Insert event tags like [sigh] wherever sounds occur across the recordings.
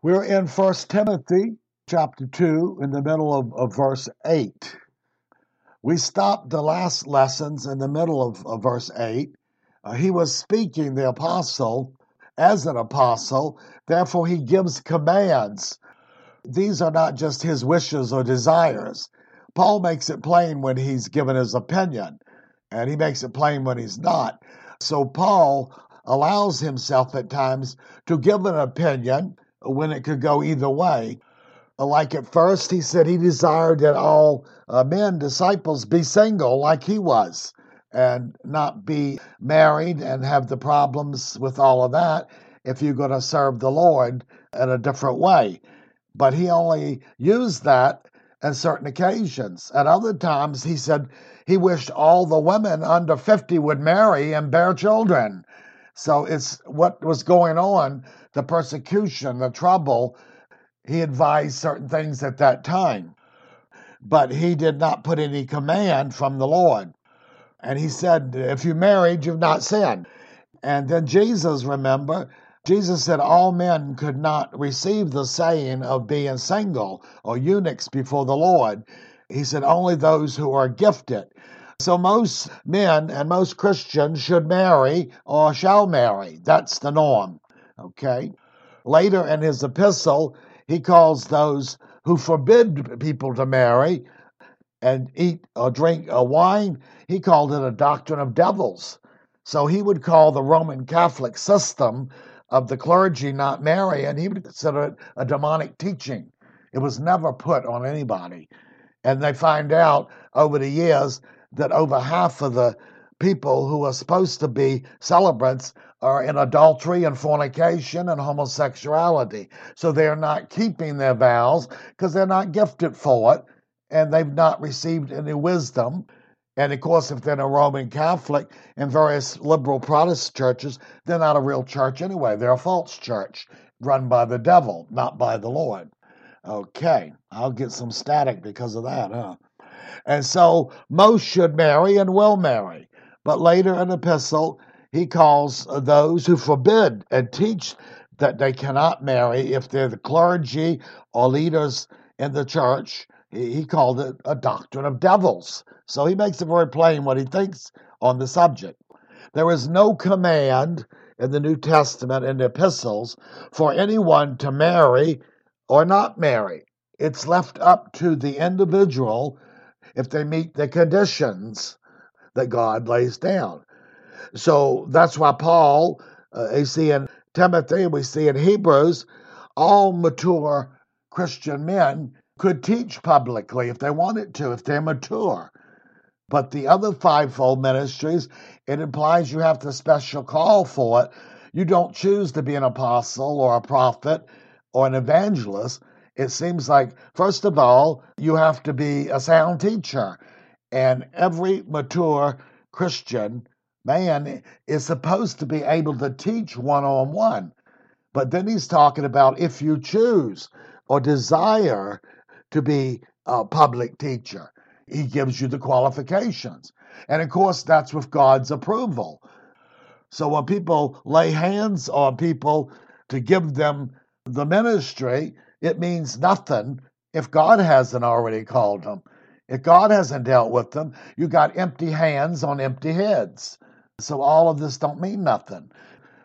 We're in First Timothy chapter 2 in the middle of, of verse 8. We stopped the last lessons in the middle of, of verse 8. Uh, he was speaking, the apostle, as an apostle, therefore he gives commands. These are not just his wishes or desires. Paul makes it plain when he's given his opinion, and he makes it plain when he's not. So Paul allows himself at times to give an opinion when it could go either way. Like at first, he said he desired that all uh, men, disciples, be single like he was and not be married and have the problems with all of that if you're going to serve the Lord in a different way. But he only used that on certain occasions. At other times, he said he wished all the women under 50 would marry and bear children. So it's what was going on, the persecution, the trouble. He advised certain things at that time. But he did not put any command from the Lord. And he said, If you married, you've not sinned. And then Jesus, remember, Jesus said all men could not receive the saying of being single or eunuchs before the Lord. He said only those who are gifted. So most men and most Christians should marry or shall marry. That's the norm. Okay. Later in his epistle, he calls those who forbid people to marry and eat or drink wine, he called it a doctrine of devils. So he would call the Roman Catholic system of the clergy not marry, and he would consider it a demonic teaching. It was never put on anybody. And they find out over the years that over half of the people who are supposed to be celebrants are in adultery and fornication and homosexuality. So they're not keeping their vows because they're not gifted for it and they've not received any wisdom. And of course, if they're a Roman Catholic and various liberal Protestant churches, they're not a real church anyway. They're a false church run by the devil, not by the Lord. Okay, I'll get some static because of that, huh? And so most should marry and will marry. But later in the epistle, he calls those who forbid and teach that they cannot marry if they're the clergy or leaders in the church. He called it a doctrine of devils. So he makes it very plain what he thinks on the subject. There is no command in the New Testament and the epistles for anyone to marry or not marry. It's left up to the individual if they meet the conditions that God lays down. So that's why Paul, uh, we see in Timothy, we see in Hebrews, all mature Christian men could teach publicly if they wanted to, if they're mature. But the other fivefold ministries, it implies you have the special call for it. You don't choose to be an apostle or a prophet or an evangelist. It seems like, first of all, you have to be a sound teacher. And every mature Christian man is supposed to be able to teach one on one. But then he's talking about if you choose or desire to be a public teacher, he gives you the qualifications. And of course, that's with God's approval. So when people lay hands on people to give them the ministry, it means nothing if God hasn't already called them. If God hasn't dealt with them, you got empty hands on empty heads. So all of this don't mean nothing.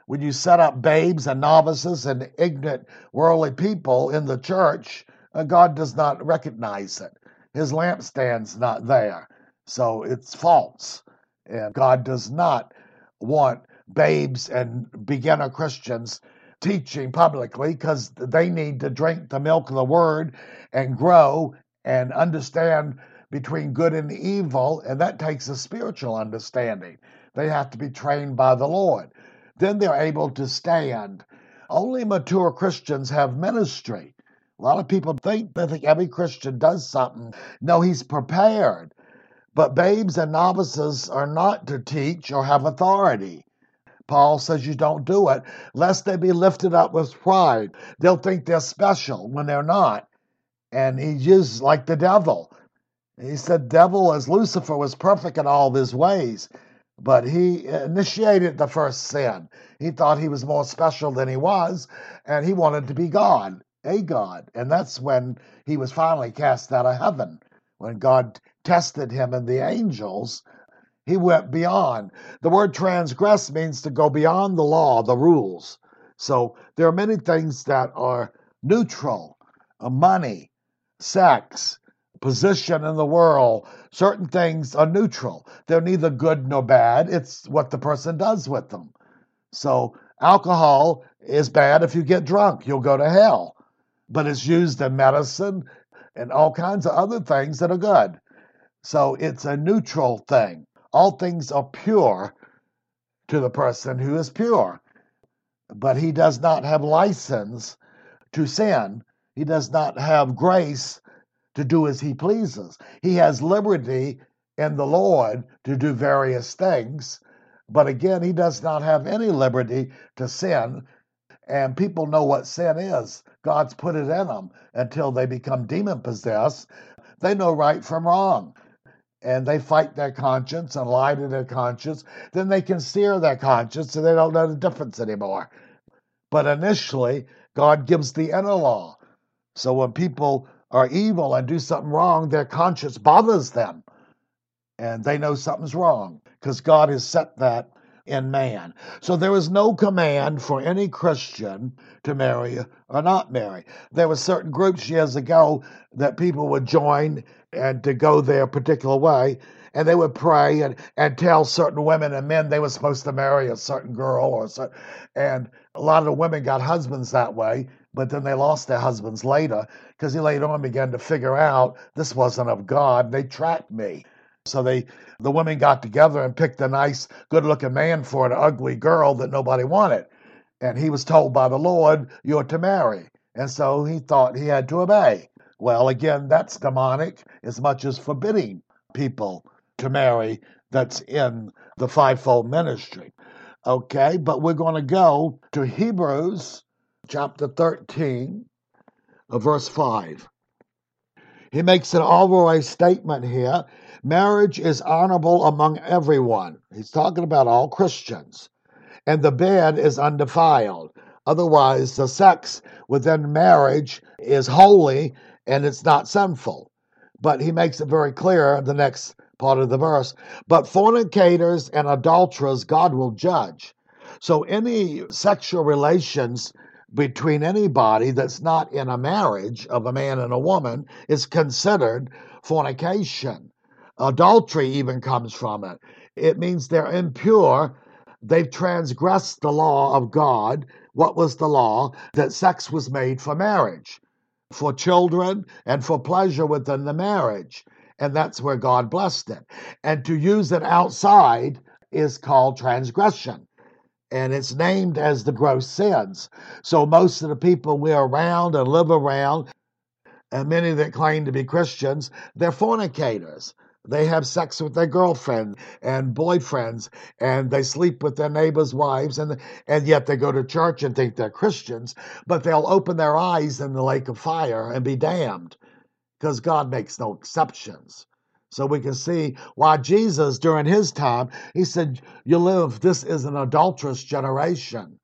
When you set up babes and novices and ignorant worldly people in the church, uh, God does not recognize it. His lampstand's not there. So it's false. And God does not want babes and beginner Christians teaching publicly because they need to drink the milk of the word and grow and understand between good and evil, and that takes a spiritual understanding. They have to be trained by the Lord. Then they're able to stand. Only mature Christians have ministry. A lot of people think they think every Christian does something. No, he's prepared. But babes and novices are not to teach or have authority. Paul says you don't do it, lest they be lifted up with pride. They'll think they're special when they're not. And he uses like the devil. He said, devil as Lucifer was perfect in all of his ways, but he initiated the first sin. He thought he was more special than he was, and he wanted to be God, a God. And that's when he was finally cast out of heaven. When God tested him and the angels, he went beyond. The word transgress means to go beyond the law, the rules. So there are many things that are neutral uh, money, sex, position in the world. Certain things are neutral. They're neither good nor bad. It's what the person does with them. So alcohol is bad if you get drunk, you'll go to hell. But it's used in medicine and all kinds of other things that are good. So it's a neutral thing. All things are pure to the person who is pure. But he does not have license to sin. He does not have grace to do as he pleases. He has liberty in the Lord to do various things, but again, he does not have any liberty to sin. And people know what sin is. God's put it in them until they become demon possessed. They know right from wrong. And they fight their conscience and lie to their conscience. Then they can sear their conscience so they don't know the difference anymore. But initially, God gives the inner law. So when people are evil and do something wrong, their conscience bothers them. And they know something's wrong because God has set that in man. So there is no command for any Christian to marry or not marry. There were certain groups years ago that people would join and to go their particular way, and they would pray and, and tell certain women and men they were supposed to marry a certain girl or a and a lot of the women got husbands that way, but then they lost their husbands later because he later on began to figure out this wasn't of God. They tracked me. So they the women got together and picked a nice, good looking man for an ugly girl that nobody wanted. And he was told by the Lord, You're to marry. And so he thought he had to obey. Well, again, that's demonic as much as forbidding people to marry that's in the fivefold ministry. Okay, but we're going to go to Hebrews chapter 13, uh, verse 5. He makes an overall statement here. Marriage is honorable among everyone. He's talking about all Christians. And the bed is undefiled. Otherwise, the sex within marriage is holy and it's not sinful. But he makes it very clear in the next part of the verse. But fornicators and adulterers God will judge. So any sexual relations between anybody that's not in a marriage of a man and a woman is considered fornication. Adultery even comes from it. It means they're impure. They've transgressed the law of God. What was the law? That sex was made for marriage, for children, and for pleasure within the marriage. And that's where God blessed it. And to use it outside is called transgression and it's named as the gross sins. So most of the people we're around and live around, and many that claim to be Christians, they're fornicators. They have sex with their girlfriend and boyfriends, and they sleep with their neighbors' wives, and and yet they go to church and think they're Christians, but they'll open their eyes in the lake of fire and be damned, because God makes no exceptions. So we can see why Jesus, during his time, he said, You live, this is an adulterous generation.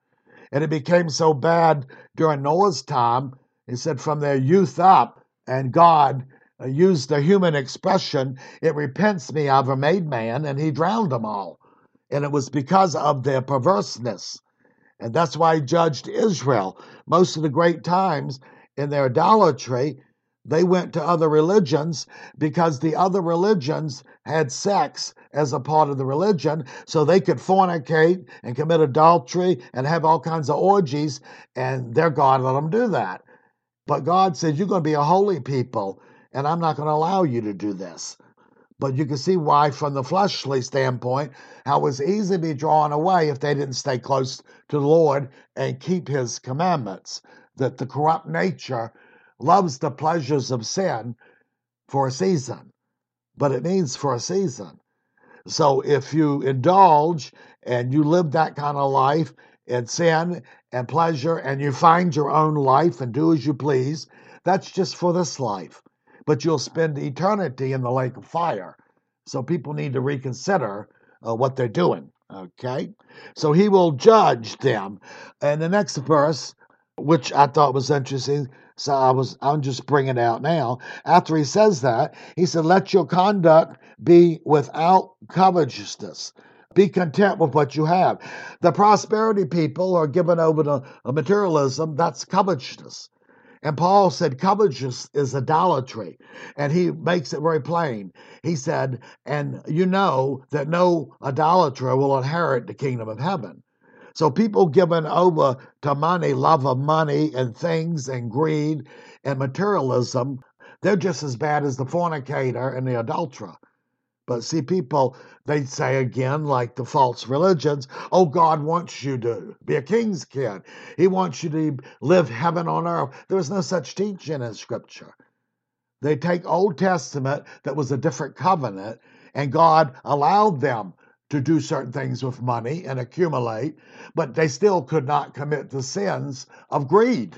And it became so bad during Noah's time, he said, from their youth up, and God uh, used the human expression, It repents me, I've made man, and he drowned them all. And it was because of their perverseness. And that's why he judged Israel. Most of the great times in their idolatry, they went to other religions because the other religions had sex as a part of the religion, so they could fornicate and commit adultery and have all kinds of orgies, and their God let them do that. But God said, You're going to be a holy people, and I'm not going to allow you to do this. But you can see why, from the fleshly standpoint, how it was easy to be drawn away if they didn't stay close to the Lord and keep His commandments. That the corrupt nature loves the pleasures of sin for a season, but it means for a season. So if you indulge and you live that kind of life in sin and pleasure and you find your own life and do as you please, that's just for this life. But you'll spend eternity in the lake of fire. So people need to reconsider uh, what they're doing. Okay, so he will judge them. And the next verse, which I thought was interesting, so I was I'm just bringing it out now. After he says that, he said, "Let your conduct be without covetousness." Be content with what you have. The prosperity people are given over to materialism. That's covetousness. And Paul said covetousness is idolatry. And he makes it very plain. He said, and you know that no idolater will inherit the kingdom of heaven. So people given over to money, love of money and things and greed and materialism, they're just as bad as the fornicator and the adulterer. But see, people, they say again, like the false religions, oh, God wants you to be a king's kid. He wants you to live heaven on earth. There's no such teaching in Scripture. They take Old Testament that was a different covenant, and God allowed them to do certain things with money and accumulate, but they still could not commit the sins of greed.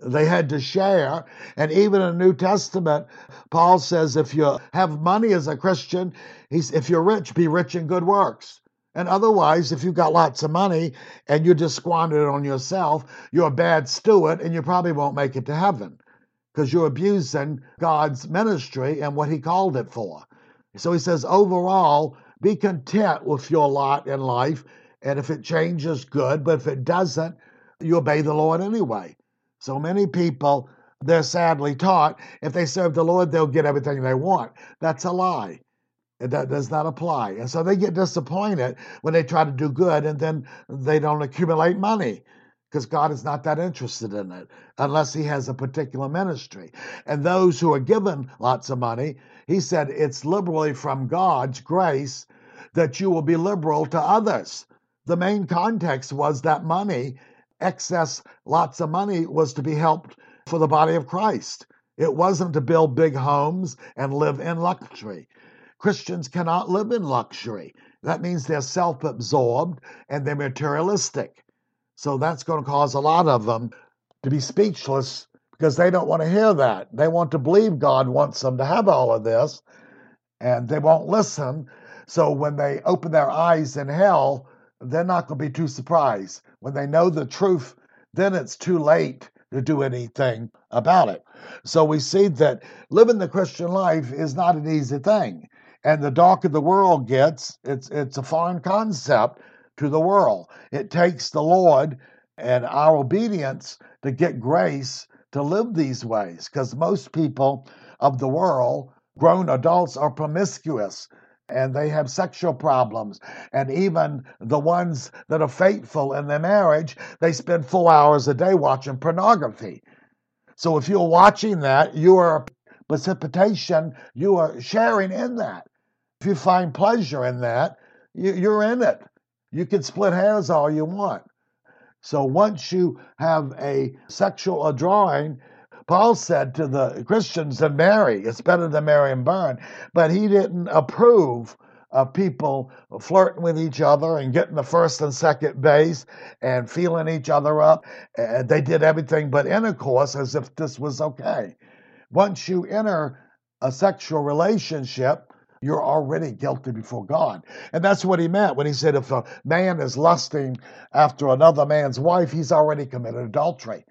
They had to share. And even in the New Testament, Paul says if you have money as a Christian, he's, if you're rich, be rich in good works. And otherwise, if you've got lots of money and you just squander it on yourself, you're a bad steward and you probably won't make it to heaven because you're abusing God's ministry and what He called it for. So he says, overall, be content with your lot in life. And if it changes, good. But if it doesn't, you obey the Lord anyway. So many people, they're sadly taught if they serve the Lord, they'll get everything they want. That's a lie. That does not apply. And so they get disappointed when they try to do good and then they don't accumulate money because God is not that interested in it unless He has a particular ministry. And those who are given lots of money, He said it's liberally from God's grace that you will be liberal to others. The main context was that money excess, lots of money was to be helped for the body of Christ. It wasn't to build big homes and live in luxury. Christians cannot live in luxury. That means they're self absorbed and they're materialistic. So that's going to cause a lot of them to be speechless because they don't want to hear that. They want to believe God wants them to have all of this and they won't listen. So when they open their eyes in hell, they're not going to be too surprised. When they know the truth, then it's too late to do anything about it. So we see that living the Christian life is not an easy thing. And the darker the world gets, it's it's a foreign concept to the world. It takes the Lord and our obedience to get grace to live these ways because most people of the world, grown adults, are promiscuous and they have sexual problems. And even the ones that are faithful in their marriage, they spend four hours a day watching pornography. So if you're watching that, you are precipitation, you are sharing in that. If you find pleasure in that, you're in it. You can split hairs all you want. So once you have a sexual drawing, Paul said to the Christians to marry. It's better to marry and burn. But he didn't approve of people flirting with each other and getting the first and second base and feeling each other up. And they did everything but intercourse as if this was okay. Once you enter a sexual relationship, you're already guilty before God. And that's what he meant when he said if a man is lusting after another man's wife, he's already committed adultery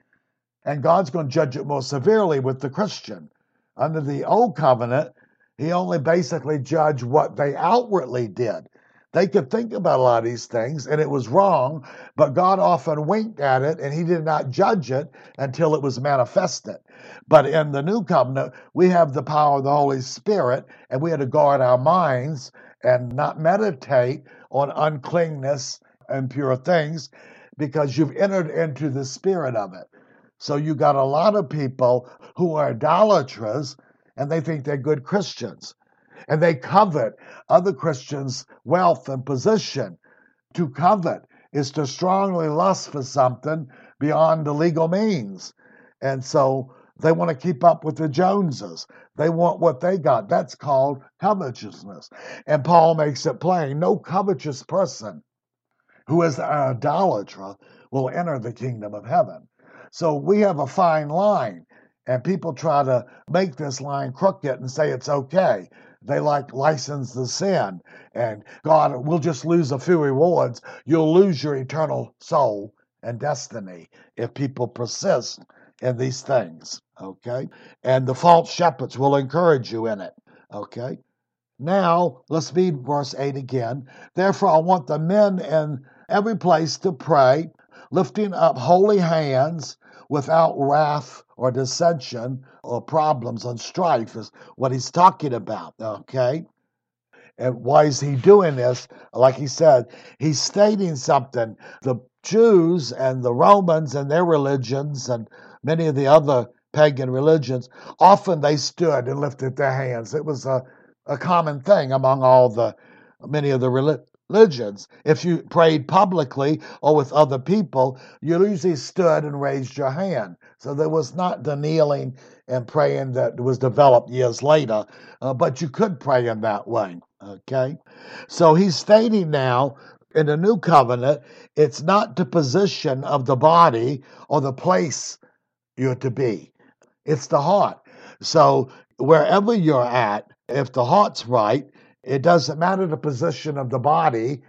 and God's going to judge it more severely with the Christian. Under the old covenant, he only basically judged what they outwardly did. They could think about a lot of these things, and it was wrong, but God often winked at it, and he did not judge it until it was manifested. But in the new covenant, we have the power of the Holy Spirit, and we had to guard our minds and not meditate on uncleanness and pure things because you've entered into the spirit of it. So you got a lot of people who are idolaters and they think they're good Christians. And they covet other Christians' wealth and position. To covet is to strongly lust for something beyond the legal means. And so they want to keep up with the Joneses. They want what they got. That's called covetousness. And Paul makes it plain no covetous person who is an idolater will enter the kingdom of heaven. So we have a fine line, and people try to make this line crooked and say it's okay. they like license the sin. And God, we'll just lose a few rewards. You'll lose your eternal soul and destiny if people persist in these things. Okay? And the false shepherds will encourage you in it. Okay? Now, let's read verse 8 again. Therefore, I want the men in every place to pray, lifting up holy hands without wrath or dissension or problems and strife, is what he's talking about. Okay? And why is he doing this? Like he said, he's stating something. The Jews and the Romans and their religions and many of the other pagan religions, often they stood and lifted their hands. It was a, a common thing among all the many of the religions. If you prayed publicly or with other people, you usually stood and raised your hand. So there was not the kneeling and praying that was developed years later, uh, but you could pray in that way. Okay? So he's stating now in the new covenant, it's not the position of the body or the place you're to be, it's the heart. So wherever you're at, if the heart's right, it doesn't matter the position of the body,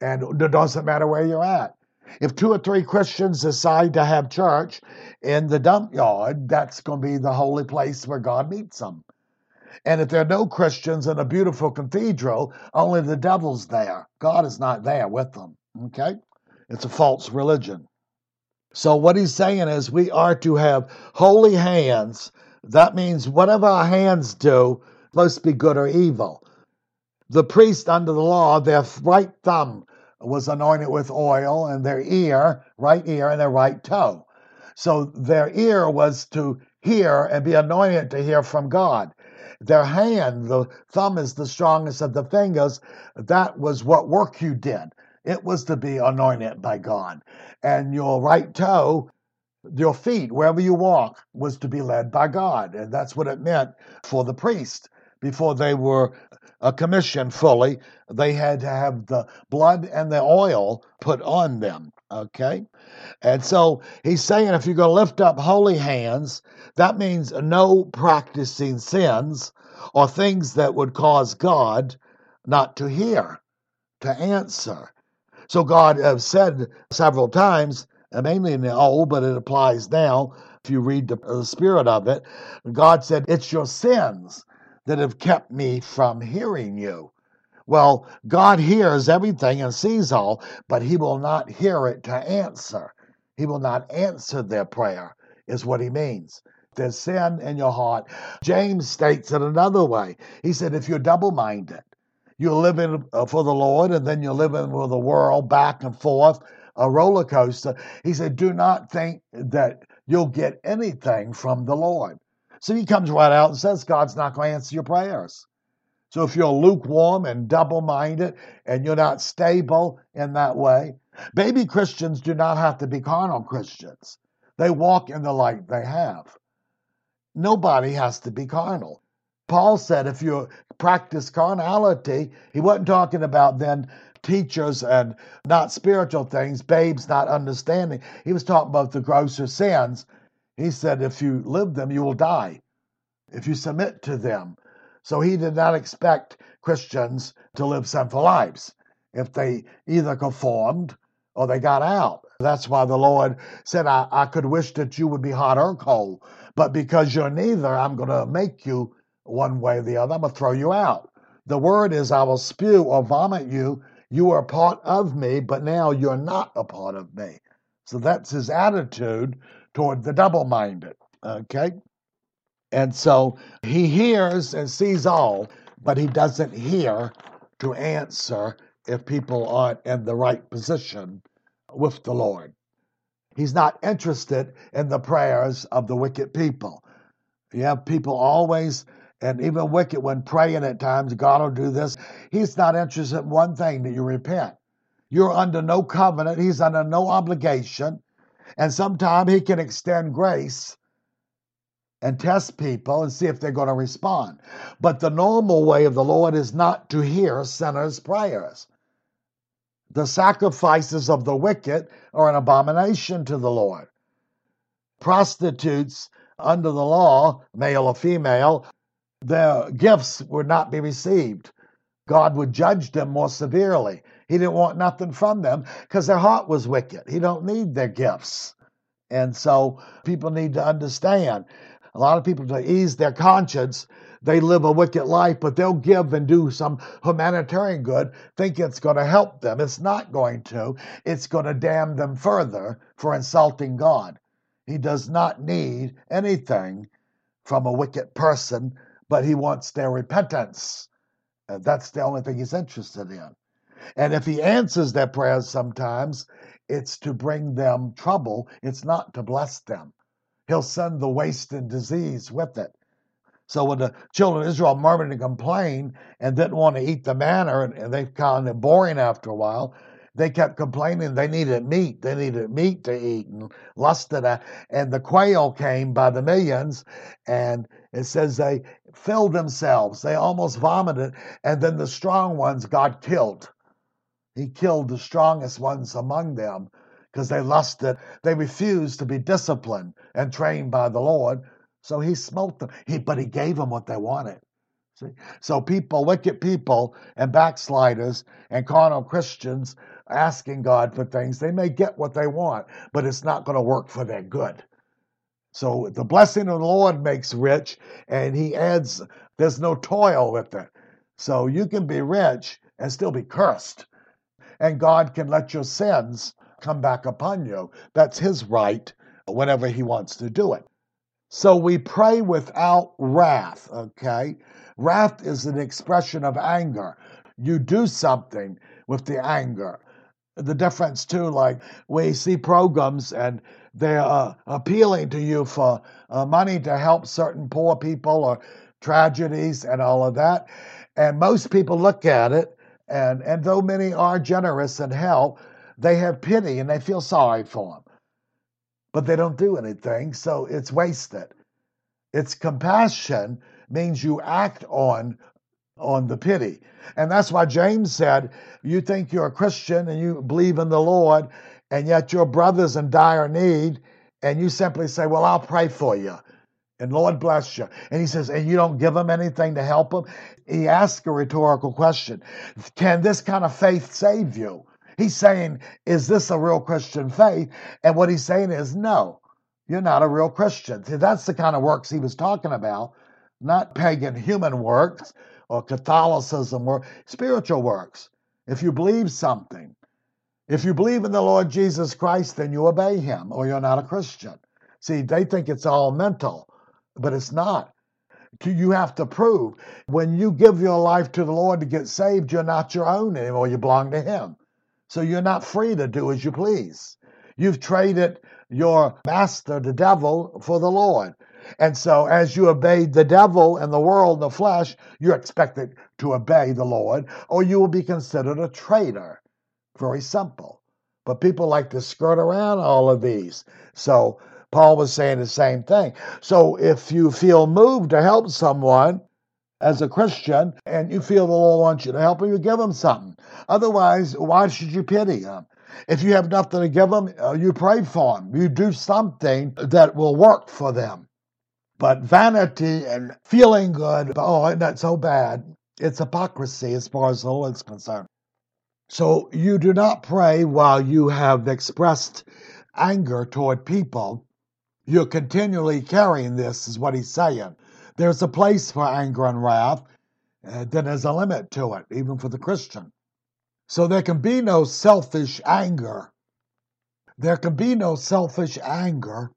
and it doesn't matter where you're at. If two or three Christians decide to have church in the dump yard, that's going to be the holy place where God meets them. And if there are no Christians in a beautiful cathedral, only the devil's there. God is not there with them. Okay? It's a false religion. So, what he's saying is we are to have holy hands. That means whatever our hands do, to be good or evil. The priest under the law, their right thumb was anointed with oil, and their ear, right ear, and their right toe. So their ear was to hear and be anointed to hear from God. Their hand, the thumb is the strongest of the fingers. That was what work you did. It was to be anointed by God. And your right toe, your feet, wherever you walk, was to be led by God. And that's what it meant for the priest. Before they were a commission fully, they had to have the blood and the oil put on them. Okay? And so he's saying if you're going to lift up holy hands, that means no practicing sins or things that would cause God not to hear, to answer. So God has said several times, mainly in the Old, but it applies now if you read the, the spirit of it. God said, It's your sins that have kept me from hearing you. Well, God hears everything and sees all, but He will not hear it to answer. He will not answer their prayer, is what He means. There's sin in your heart. James states it another way. He said, if you're double minded, you're living uh, for the Lord and then you're living with the world back and forth, a roller coaster. He said, do not think that you'll get anything from the Lord. So he comes right out and says God's not going to answer your prayers. So if you're lukewarm and double minded and you're not stable in that way, baby Christians do not have to be carnal Christians. They walk in the light they have. Nobody has to be carnal. Paul said if you practice carnality, he wasn't talking about then teachers and not spiritual things, babes not understanding. He was talking about the grosser sins he said, if you live them, you will die if you submit to them. So he did not expect Christians to live sinful lives if they either conformed or they got out. That's why the Lord said, I, I could wish that you would be hot or cold, but because you're neither, I'm going to make you one way or the other. I'm going to throw you out. The word is, I will spew or vomit you. You are part of me, but now you're not a part of me. So that's his attitude toward the double minded. Okay? And so he hears and sees all, but he doesn't hear to answer if people aren't in the right position with the Lord. He's not interested in the prayers of the wicked people. You have people always, and even wicked when praying at times, God will do this. He's not interested in one thing that you repent. You're under no covenant, He's under no obligation. And sometimes he can extend grace and test people and see if they're going to respond. But the normal way of the Lord is not to hear sinners' prayers. The sacrifices of the wicked are an abomination to the Lord. Prostitutes under the law, male or female, their gifts would not be received. God would judge them more severely. He didn't want nothing from them because their heart was wicked. He don't need their gifts. And so people need to understand. A lot of people, to ease their conscience, they live a wicked life, but they'll give and do some humanitarian good, think it's going to help them. It's not going to. It's going to damn them further for insulting God. He does not need anything from a wicked person, but he wants their repentance. And that's the only thing he's interested in. And if he answers their prayers sometimes, it's to bring them trouble, it's not to bless them. He'll send the waste and disease with it. So when the children of Israel murmured and complained and didn't want to eat the manna, and they found it boring after a while, they kept complaining they needed meat. They needed meat to eat and lusted at. And the quail came by the millions, and it says they filled themselves. They almost vomited, and then the strong ones got killed. He killed the strongest ones among them because they lusted. They refused to be disciplined and trained by the Lord. So he smote them. He, but he gave them what they wanted. See? So people, wicked people and backsliders and carnal Christians asking God for things, they may get what they want, but it's not going to work for their good. So the blessing of the Lord makes rich, and he adds, there's no toil with it. So you can be rich and still be cursed. And God can let your sins come back upon you. That's his right whenever he wants to do it. So we pray without wrath, okay? Wrath is an expression of anger. You do something with the anger the difference too. Like we see programs and they're uh, appealing to you for uh, money to help certain poor people or tragedies and all of that. And most people look at it, and, and though many are generous and help, they have pity and they feel sorry for them. But they don't do anything, so it's wasted. It's compassion means you act on on the pity. And that's why James said, You think you're a Christian and you believe in the Lord, and yet your brother's in dire need, and you simply say, Well, I'll pray for you. And Lord bless you. And he says, And you don't give him anything to help him? He asks a rhetorical question Can this kind of faith save you? He's saying, Is this a real Christian faith? And what he's saying is, No, you're not a real Christian. See, that's the kind of works he was talking about, not pagan human works or Catholicism or spiritual works. If you believe something, if you believe in the Lord Jesus Christ, then you obey him or you're not a Christian. See, they think it's all mental, but it's not. You have to prove when you give your life to the Lord to get saved, you're not your own anymore. You belong to Him. So you're not free to do as you please. You've traded your master, the devil, for the Lord. And so, as you obey the devil and the world and the flesh, you're expected to obey the Lord, or you will be considered a traitor. Very simple. But people like to skirt around all of these. So, Paul was saying the same thing. So, if you feel moved to help someone, as a Christian and you feel the Lord wants you to help them, you give them something. Otherwise, why should you pity them? If you have nothing to give them, uh, you pray for them. You do something that will work for them. But vanity and feeling good, oh, isn't that so bad? It's hypocrisy as far as the Lord is concerned. So you do not pray while you have expressed anger toward people. You're continually carrying this, is what he's saying. There's a place for anger and wrath, uh, then there's a limit to it, even for the Christian. So there can be no selfish anger. There can be no selfish anger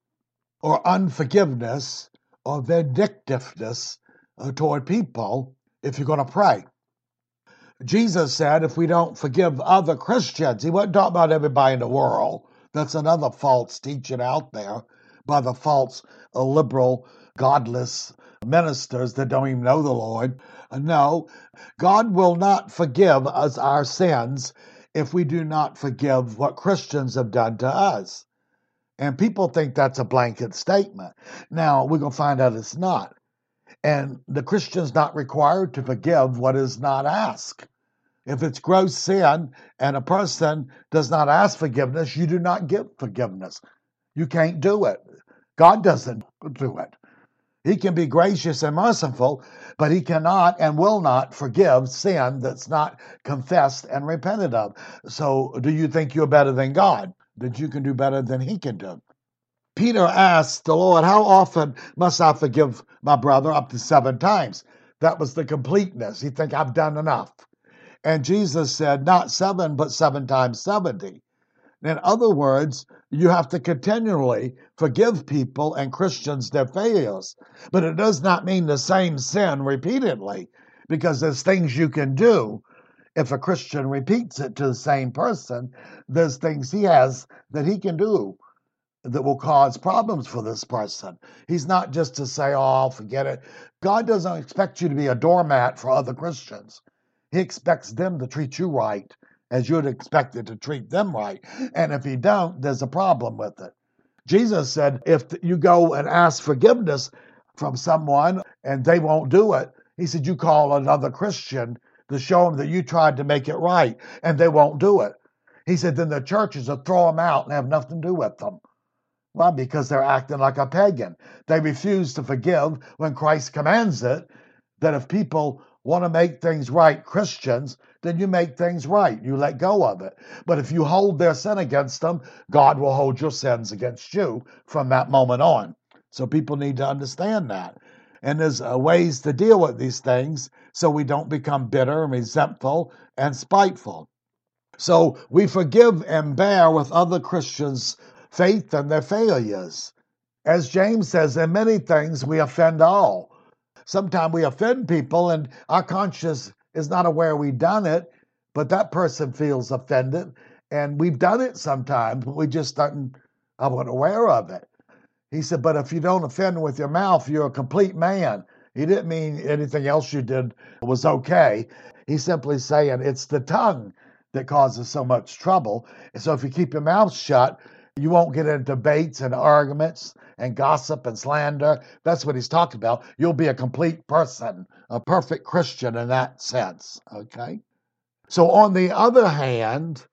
or unforgiveness or vindictiveness uh, toward people if you're going to pray. Jesus said if we don't forgive other Christians, he wasn't talking about everybody in the world. That's another false teaching out there by the false, uh, liberal, godless ministers that don't even know the Lord. No, God will not forgive us our sins if we do not forgive what Christians have done to us. And people think that's a blanket statement. Now, we're going to find out it's not. And the Christian's not required to forgive what is not asked. If it's gross sin and a person does not ask forgiveness, you do not give forgiveness. You can't do it. God doesn't do it. He can be gracious and merciful, but he cannot and will not forgive sin that's not confessed and repented of. So, do you think you're better than God? That you can do better than he can do? Peter asked the Lord, How often must I forgive my brother? Up to seven times. That was the completeness. He think I've done enough. And Jesus said, Not seven, but seven times 70. In other words, you have to continually forgive people and Christians their failures. But it does not mean the same sin repeatedly, because there's things you can do. If a Christian repeats it to the same person, there's things he has that he can do that will cause problems for this person. He's not just to say, oh, forget it. God doesn't expect you to be a doormat for other Christians. He expects them to treat you right as you'd expect it to treat them right. And if you don't, there's a problem with it. Jesus said, if you go and ask forgiveness from someone and they won't do it, he said, you call another Christian to show them that you tried to make it right and they won't do it. He said, then the churches will throw them out and have nothing to do with them. Why? because they're acting like a pagan. They refuse to forgive when Christ commands it that if people want to make things right, Christians, then you make things right. You let go of it. But if you hold their sin against them, God will hold your sins against you from that moment on. So people need to understand that. And there's uh, ways to deal with these things so we don't become bitter and resentful and spiteful. So we forgive and bear with other Christians' faith and their failures. As James says, in many things we offend all sometimes we offend people and our conscience is not aware we've done it, but that person feels offended. And we've done it sometimes, but we just aren't, aren't aware of it. He said, But if you don't offend with your mouth, you're a complete man. He didn't mean anything else you did was okay. He's simply saying it's the tongue that causes so much trouble. And so if you keep your mouth shut, you won't get into debates and arguments and gossip and slander. That's what he's talking about. You'll be a complete person, a perfect Christian in that sense. Okay? So, on the other hand,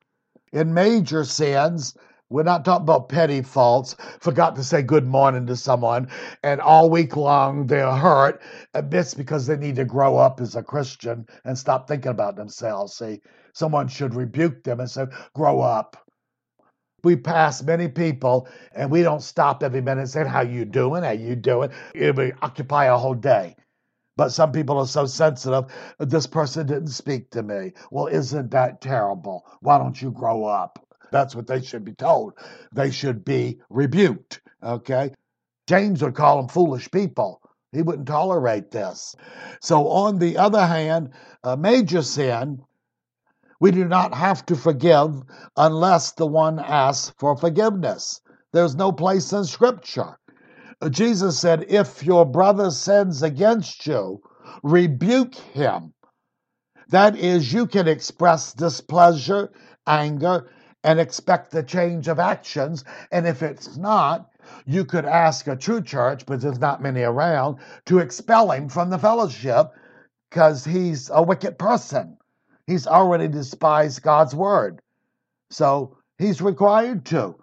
in major sins, we're not talking about petty faults. Forgot to say good morning to someone, and all week long they're hurt. Uh, it's because they need to grow up as a Christian and stop thinking about themselves. See, someone should rebuke them and say, "Grow up." We pass many people and we don't stop every minute saying how you doing? How you doing? It would occupy a whole day. But some people are so sensitive this person didn't speak to me. Well isn't that terrible? Why don't you grow up? That's what they should be told. They should be rebuked okay? James would call them foolish people. He wouldn't tolerate this. So on the other hand a major sin we do not have to forgive unless the one asks for forgiveness. There's no place in Scripture. Uh, Jesus said, If your brother sins against you, rebuke him. That is, you can express displeasure, anger, and expect the change of actions. And if it's not, you could ask a true church, but there's not many around, to expel him from the fellowship because he's a wicked person. He's already despised God's word. So he's required to.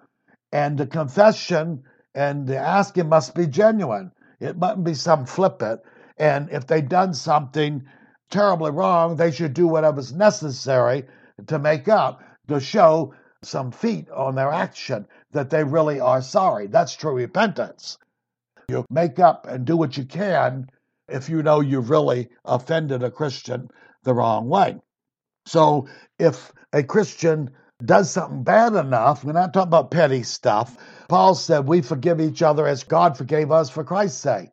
And the confession and the asking must be genuine. It mustn't be some flippant. And if they've done something terribly wrong, they should do whatever's necessary to make up, to show some feet on their action that they really are sorry. That's true repentance. You make up and do what you can if you know you've really offended a Christian the wrong way. So if a Christian does something bad enough, we're not talking about petty stuff. Paul said we forgive each other as God forgave us for Christ's sake.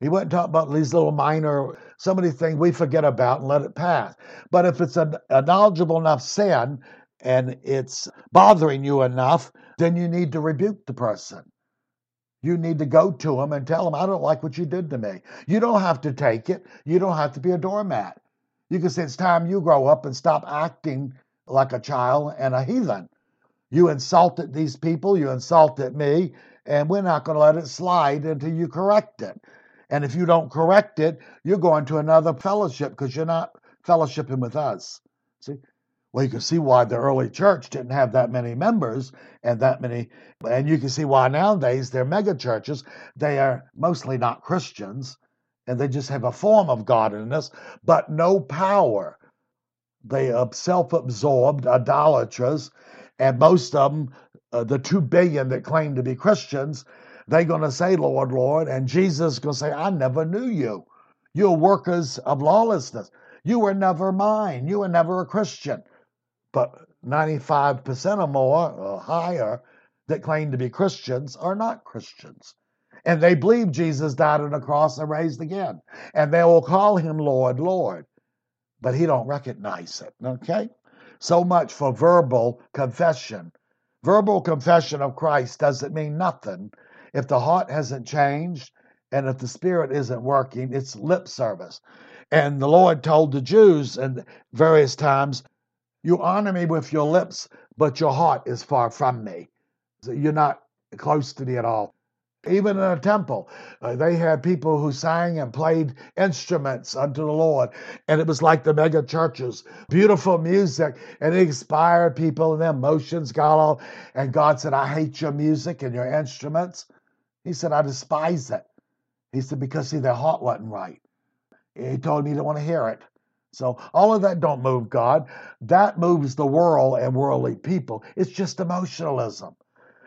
He wasn't talking about these little minor, some of these things we forget about and let it pass. But if it's a, a knowledgeable enough sin and it's bothering you enough, then you need to rebuke the person. You need to go to them and tell them, I don't like what you did to me. You don't have to take it. You don't have to be a doormat. You can say it's time you grow up and stop acting like a child and a heathen. You insulted these people, you insulted me, and we're not going to let it slide until you correct it. And if you don't correct it, you're going to another fellowship because you're not fellowshipping with us. See, Well, you can see why the early church didn't have that many members and that many, and you can see why nowadays they're mega churches. They are mostly not Christians, and they just have a form of godliness, but no power. They are self absorbed idolaters, and most of them, uh, the two billion that claim to be Christians, they're going to say, Lord, Lord, and Jesus is going to say, I never knew you. You're workers of lawlessness. You were never mine. You were never a Christian. But 95% or more, or higher, that claim to be Christians are not Christians. And they believe Jesus died on the cross and raised again. And they will call him Lord, Lord. But he don't recognize it. Okay? So much for verbal confession. Verbal confession of Christ doesn't mean nothing if the heart hasn't changed and if the spirit isn't working, it's lip service. And the Lord told the Jews in various times, You honor me with your lips, but your heart is far from me. So you're not close to me at all. Even in a temple, uh, they had people who sang and played instruments unto the Lord. And it was like the mega churches, beautiful music, and it inspired people, and their emotions got all. And God said, I hate your music and your instruments. He said, I despise it. He said, because see, their heart wasn't right. He told me he didn't want to hear it. So all of that don't move God. That moves the world and worldly people. It's just emotionalism.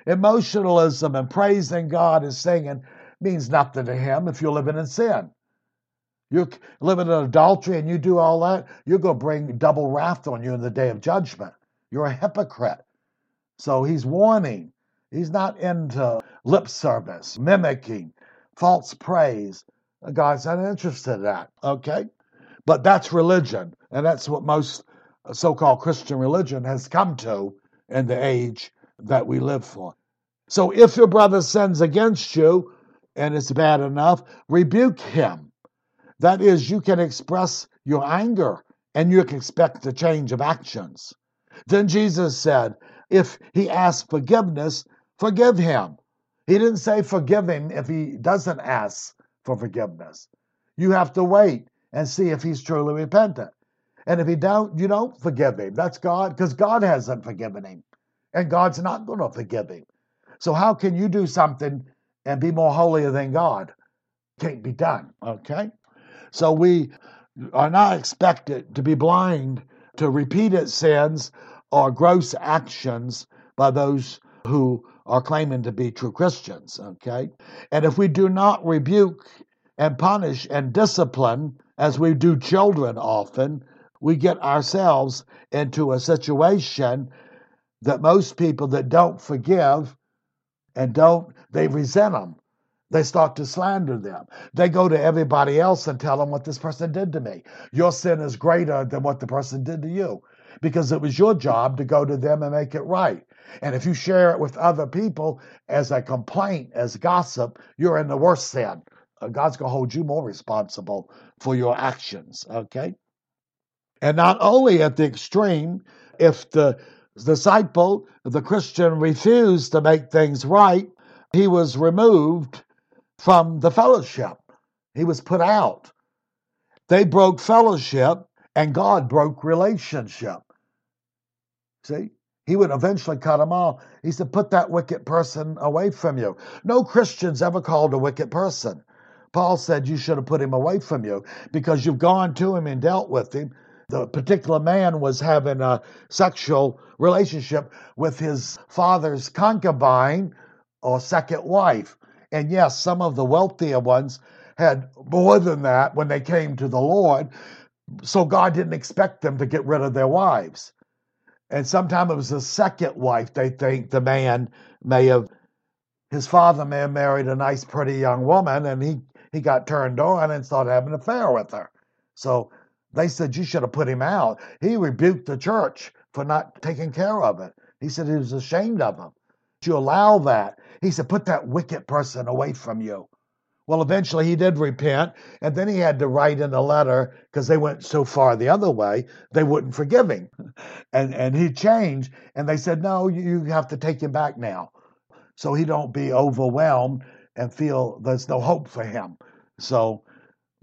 Emotionalism and praising God and singing means nothing to him if you're living in sin. You're living in adultery and you do all that, you're going to bring double wrath on you in the day of judgment. You're a hypocrite. So he's warning. He's not into lip service, mimicking, false praise. Uh, God's not interested in that, okay? But that's religion, and that's what most uh, so called Christian religion has come to in the age that we live for. So if your brother sins against you and it's bad enough, rebuke him. That is, you can express your anger and you can expect a change of actions. Then Jesus said, if he asks forgiveness, forgive him. He didn't say forgive him if he doesn't ask for forgiveness. You have to wait and see if he's truly repentant. And if he don't, you don't forgive him. That's God, because God hasn't forgiven him. And God's not going to forgive him. So how can you do something and be more holier than God? Can't be done. Okay? So we are not expected to be blind to repeated sins or gross actions by those who are claiming to be true Christians, okay? And if we do not rebuke and punish and discipline, as we do children often, we get ourselves into a situation that most people that don't forgive and don't, they resent them. They start to slander them. They go to everybody else and tell them what this person did to me. Your sin is greater than what the person did to you because it was your job to go to them and make it right. And if you share it with other people as a complaint, as gossip, you're in the worst sin. Uh, God's going to hold you more responsible for your actions, okay? And not only at the extreme, if the disciple, the Christian, refused to make things right, he was removed from the fellowship. He was put out. They broke fellowship, and God broke relationship. See? He would eventually cut them off. He said, Put that wicked person away from you. No Christian's ever called a wicked person. Paul said you should have put him away from you because you've gone to him and dealt with him. The particular man was having a sexual relationship with his father's concubine or second wife. And yes, some of the wealthier ones had more than that when they came to the Lord. So God didn't expect them to get rid of their wives and sometimes it was the second wife they think the man may have his father may have married a nice pretty young woman and he he got turned on and started having an affair with her so they said you should have put him out he rebuked the church for not taking care of it he said he was ashamed of them you allow that he said put that wicked person away from you well, eventually he did repent, and then he had to write in a letter because they went so far the other way, they wouldn't forgive him. [laughs] And and he changed, and they said, No, you have to take him back now. So he don't be overwhelmed and feel there's no hope for him. So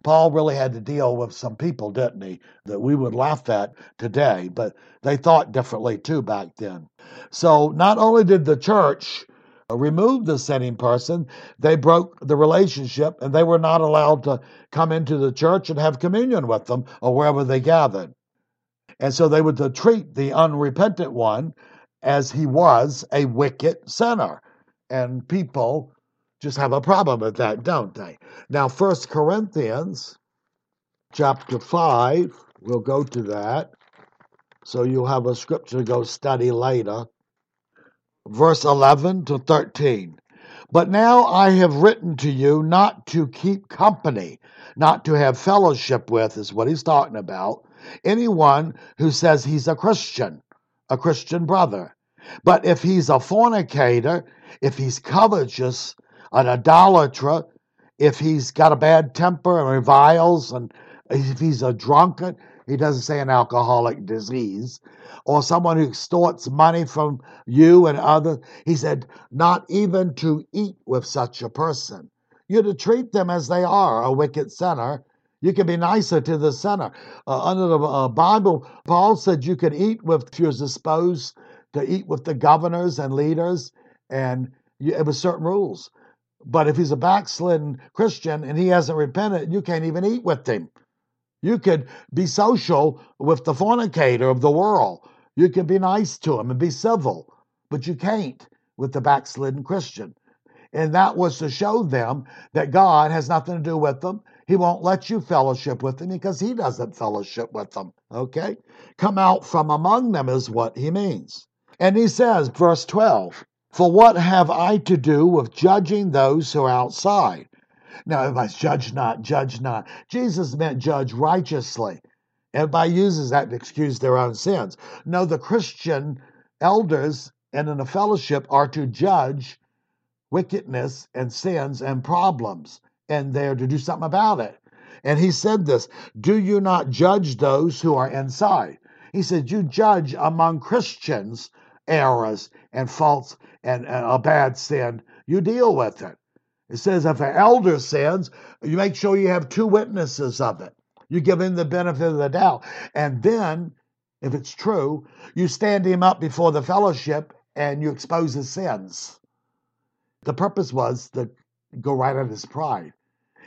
Paul really had to deal with some people, didn't he, that we would laugh at today, but they thought differently too back then. So not only did the church remove the sinning person, they broke the relationship and they were not allowed to come into the church and have communion with them or wherever they gathered. And so they would treat the unrepentant one as he was a wicked sinner. And people just have a problem with that, don't they? Now, First Corinthians chapter 5, we'll go to that. So you'll have a scripture to go study later. Verse 11 to 13. But now I have written to you not to keep company, not to have fellowship with, is what he's talking about, anyone who says he's a Christian, a Christian brother. But if he's a fornicator, if he's covetous, an idolater, if he's got a bad temper and reviles, and if he's a drunkard, he doesn't say an alcoholic disease, or someone who extorts money from you and others. He said, not even to eat with such a person. You're to treat them as they are, a wicked sinner. You can be nicer to the sinner. Uh, under the uh, Bible, Paul said you could eat with, if you're to eat with the governors and leaders, and you, it was certain rules. But if he's a backslidden Christian and he hasn't repented, you can't even eat with him. You could be social with the fornicator of the world. You can be nice to him and be civil, but you can't with the backslidden Christian. And that was to show them that God has nothing to do with them. He won't let you fellowship with them because he doesn't fellowship with them. Okay? Come out from among them is what he means. And he says, verse 12, For what have I to do with judging those who are outside? Now, everybody's judge not, judge not. Jesus meant judge righteously. Everybody uses that to excuse their own sins. No, the Christian elders and in a fellowship are to judge wickedness and sins and problems, and they're to do something about it. And he said this Do you not judge those who are inside? He said, You judge among Christians errors and faults and, a bad sin. You deal with it. It says if an elder sins, you make sure you have two witnesses of it. You give him the benefit of the doubt. And then, if it's true, you stand him up before the fellowship and you expose his sins. The purpose was to go right at his pride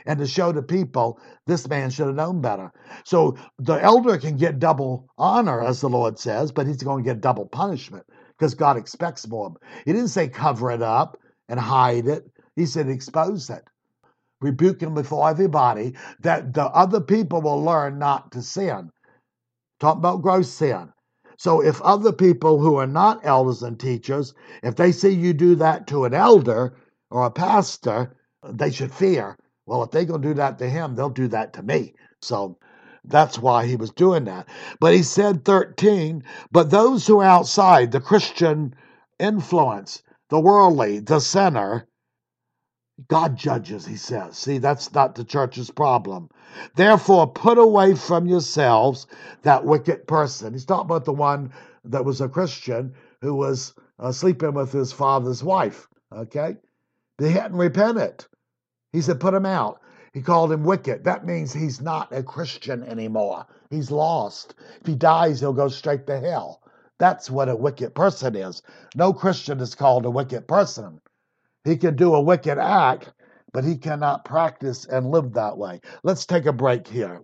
and to show the people this man should have known better. So the elder can get double honor, as the Lord says, but he's going to get double punishment because God expects more. He didn't say cover it up and hide it, he said expose it rebuke him before everybody, that the other people will learn not to sin. Talk about gross sin. So if other people who are not elders and teachers, if they see you do that to an elder or a pastor, they should fear. Well, if they're going to do that to him, they'll do that to me. So that's why he was doing that. But he said 13, but those who are outside the Christian influence, the worldly, the sinner, God judges, he says. See, that's not the church's problem. Therefore, put away from yourselves that wicked person. He's talking about the one that was a Christian who was uh, sleeping with his father's wife. Okay? They hadn't repented. He said, put him out. He called him wicked. That means he's not a Christian anymore. He's lost. If he dies, he'll go straight to hell. That's what a wicked person is. No Christian is called a wicked person. He can do a wicked act, but he cannot practice and live that way. Let's take a break here.